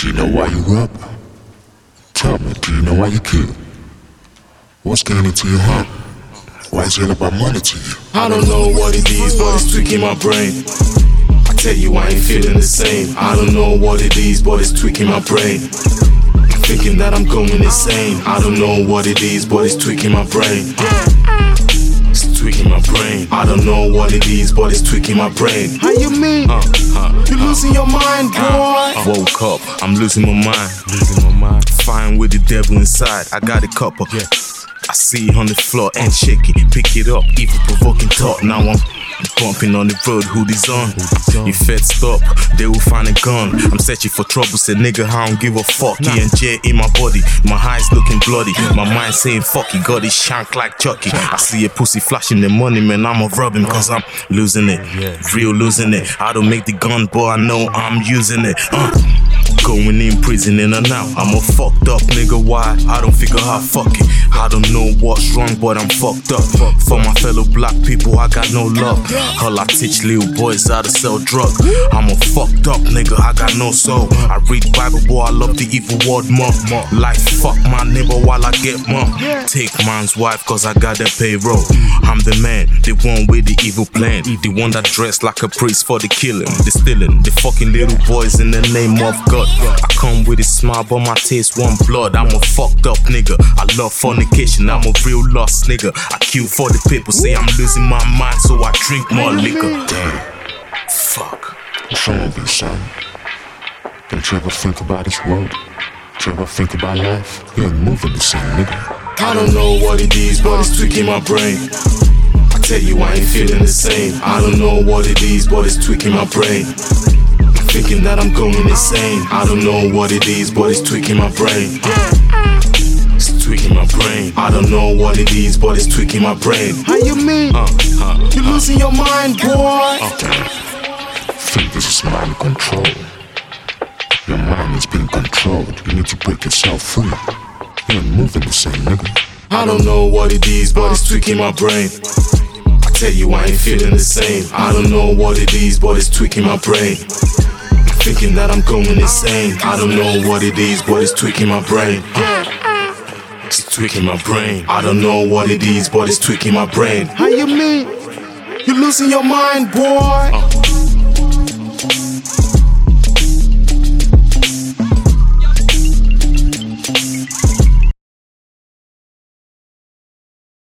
Do you know why you rap? Tell me, do you know why you kill? What's getting into your heart? Why is it all about money to you? I don't know what it is, but it's tweaking my brain. I tell you, I ain't feeling the same. I don't know what it is, but it's tweaking my brain. Thinking that I'm going insane. I don't know what it is, but it's tweaking my brain. My brain. I don't know what it is, but it's tweaking my brain. How you mean? Uh, uh, You losing your mind, boy? I woke up, I'm losing my mind. Losing my mind. Fine with the devil inside. I got a couple. Yeah. I see it on the floor and shake it. Pick it up, even provoking talk. Now I'm bumping on the road. hoodies on? You fed stop, they will find a gun. I'm searching for trouble. Say nigga, I don't give a fuck. E and J in my body. My eyes looking bloody. My mind saying fuck. He got his shank like Chucky. I see a pussy flashing the money, man. I'ma rob him cause I'm losing it. Real losing it. I don't make the gun, but I know I'm using it. Uh. Going in prison in and out. I'm a fucked up nigga. Why? I don't figure how fuck it. I don't know what's wrong, but I'm fucked up. For my fellow black people, I got no love. All I teach little boys how to sell drugs. I'm a fucked up nigga. I got no soul. I read Bible, boy. I love the evil word more. Like fuck my neighbor while I get more. Take man's wife, cause I got that payroll. I'm the man, the one with the evil plan. The one that dressed like a priest for the killing, the stealing, the fucking little boys in the name of God. I come with a smile, but my taste one blood. I'm a fucked up nigga. I love fornication. I'm a real lost nigga. I kill for the people. Say I'm losing my mind, so I drink more liquor. Damn, Fuck. what's wrong with you, son? Don't you ever think about this world? Don't you ever think about life? You ain't moving the same, nigga. I don't know what it is, but it's tweaking my brain. I tell you, I ain't feeling the same. I don't know what it is, but it's tweaking my brain. Thinking that I'm going insane. I don't know what it is, but it's tweaking my brain. It's tweaking my brain. I don't know what it is, but it's tweaking my brain. How you mean? Uh, uh, You losing your mind, boy? think this is mind control. Your mind is being controlled. You need to break yourself free. You ain't moving the same, nigga. I don't know what it is, but it's tweaking my brain. I tell you, I ain't feeling the same. I don't know what it is, but it's tweaking my brain. Thinking that I'm going insane. I don't know what it is, but it's tweaking my brain. It's tweaking my brain. I don't know what it is, but it's tweaking my brain. How you mean? You losing your mind, boy? Uh.